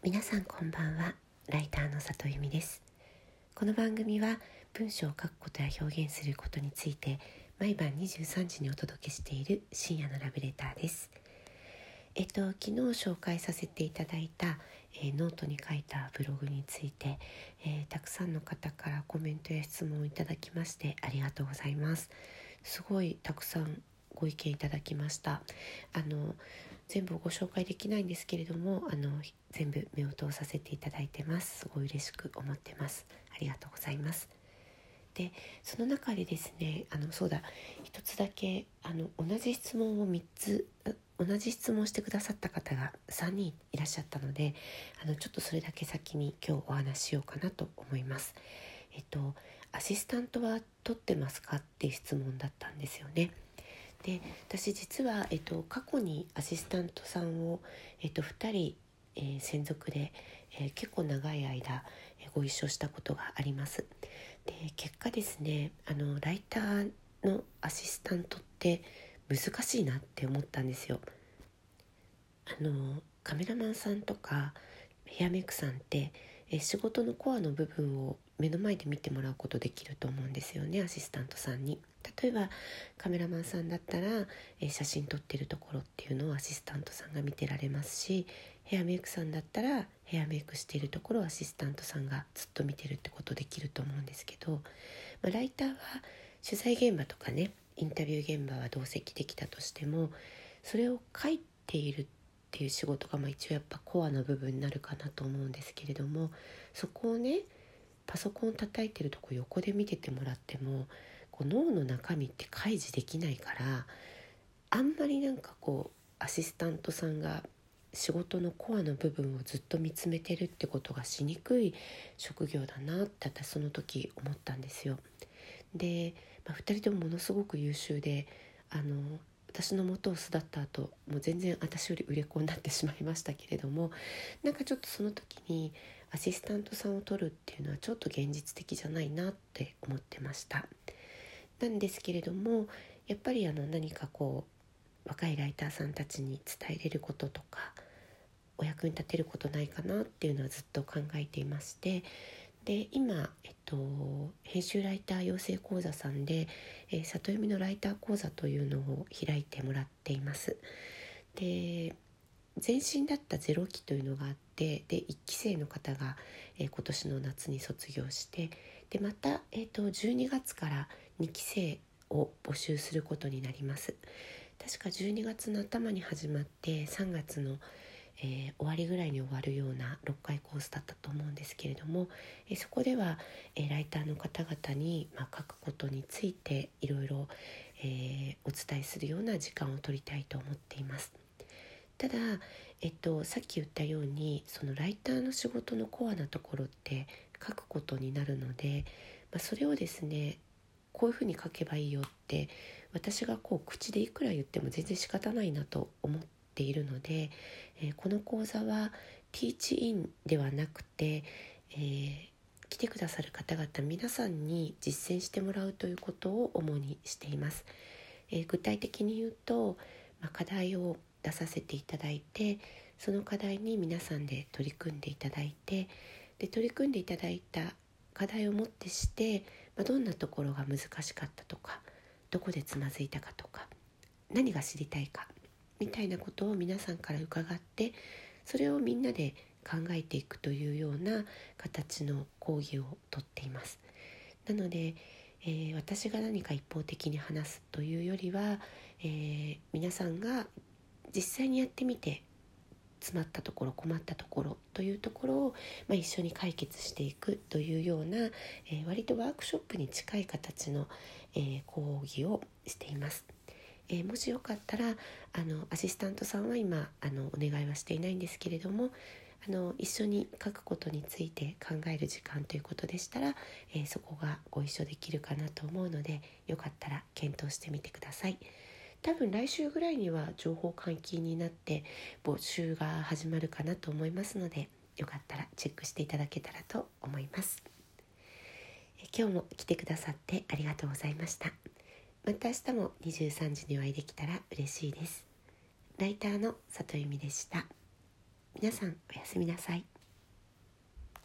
皆さんこんばんは。ライターの里由美です。この番組は文章を書くことや表現することについて毎晩23時にお届けしている深夜のラブレターです。えっと昨日紹介させていただいた、えー、ノートに書いたブログについて、えー、たくさんの方からコメントや質問をいただきましてありがとうございます。すごいたくさんご意見いただきました。あの全部ご紹介できないんですけれどもあの全部目を通させていただいてます。すごい嬉しく思ってます。ありがとうございます。でその中でですねあのそうだ。一つだけあの同じ質問を3つ同じ質問してくださった方が3人いらっしゃったのであのちょっとそれだけ先に今日お話ししようかなと思います。えっとアシスタントは取ってますか？っていう質問だったんですよね。で私実は、えっと、過去にアシスタントさんを、えっと、2人、えー、専属で、えー、結構長い間、えー、ご一緒したことがあります。で結果ですねあのライターのアシスタントって難しいなって思ったんですよ。あのカメラマンさんとかヘアメイクさんってえ仕事のコアの部分を目の前で見てもらうことできると思うんですよねアシスタントさんに。例えばカメラマンさんだったら、え写真撮ってるところっていうのをアシスタントさんが見てられますしヘアメイクさんだったらヘアメイクしているところをアシスタントさんがずっと見てるってことできると思うんですけど、まあ、ライターは取材現場とかねインタビュー現場は同席できたとしてもそれを書いているっていう仕事がまあ一応やっぱコアの部分になるかなと思うんですけれどもそこをねパソコン叩いてるとこ横で見ててもらってもこう脳の中身って開示できないからあんまりなんかこうアシスタントさんが仕事のコアの部分をずっと見つめてるってことがしにくい職業だなって私その時思ったんですよ。で、まあ、2人ともものすごく優秀であの私の元を巣立った後もう全然私より売れ子になってしまいましたけれどもなんかちょっとその時にアシスタントさんを取るっていうのはちょっと現実的じゃないなって思ってましたなんですけれどもやっぱりあの何かこう若いライターさんたちに伝えれることとかお役に立てることないかなっていうのはずっと考えていましてで今、えっと、編集ライター養成講座さんで、えー、里読みのライター講座というのを開いてもらっています。で前身だったゼロ期というのがあってで1期生の方が、えー、今年の夏に卒業してでまた、えーと、12月から2期生を募集することになります確か12月の頭に始まって3月の、えー、終わりぐらいに終わるような6回コースだったと思うんですけれども、えー、そこでは、えー、ライターの方々に、まあ、書くことについていろいろ、えお伝えするような時間を取りたいと思っています。ただ、えっと、さっき言ったようにそのライターの仕事のコアなところって書くことになるので、まあ、それをですねこういうふうに書けばいいよって私がこう口でいくら言っても全然仕方ないなと思っているので、えー、この講座はティーチインではなくて、えー、来てくださる方々皆さんに実践してもらうということを主にしています。えー、具体的に言うと、まあ、課題を出させていただいてその課題に皆さんで取り組んでいただいてで取り組んでいただいた課題をもってして、まあ、どんなところが難しかったとかどこでつまずいたかとか何が知りたいかみたいなことを皆さんから伺ってそれをみんなで考えていくというような形の講義をとっています。なので、えー、私が何か一方的に話すというよりは、えー、皆さんが実際にやってみて詰まったところ困ったところというところを、まあ、一緒に解決していくというような、えー、割とワークショップに近い形の、えー、講義をしています。えー、もしよかったらあのアシスタントさんは今あのお願いはしていないんですけれどもあの一緒に書くことについて考える時間ということでしたら、えそこがご一緒できるかなと思うのでよかったら検討してみてください。多分来週ぐらいには情報解禁になって募集が始まるかなと思いますのでよかったらチェックしていただけたらと思います。今日も来てくださってありがとうございました。また明日も23時にお会いできたら嬉しいです。ライターの里由美でした。皆さんおやすみなさい。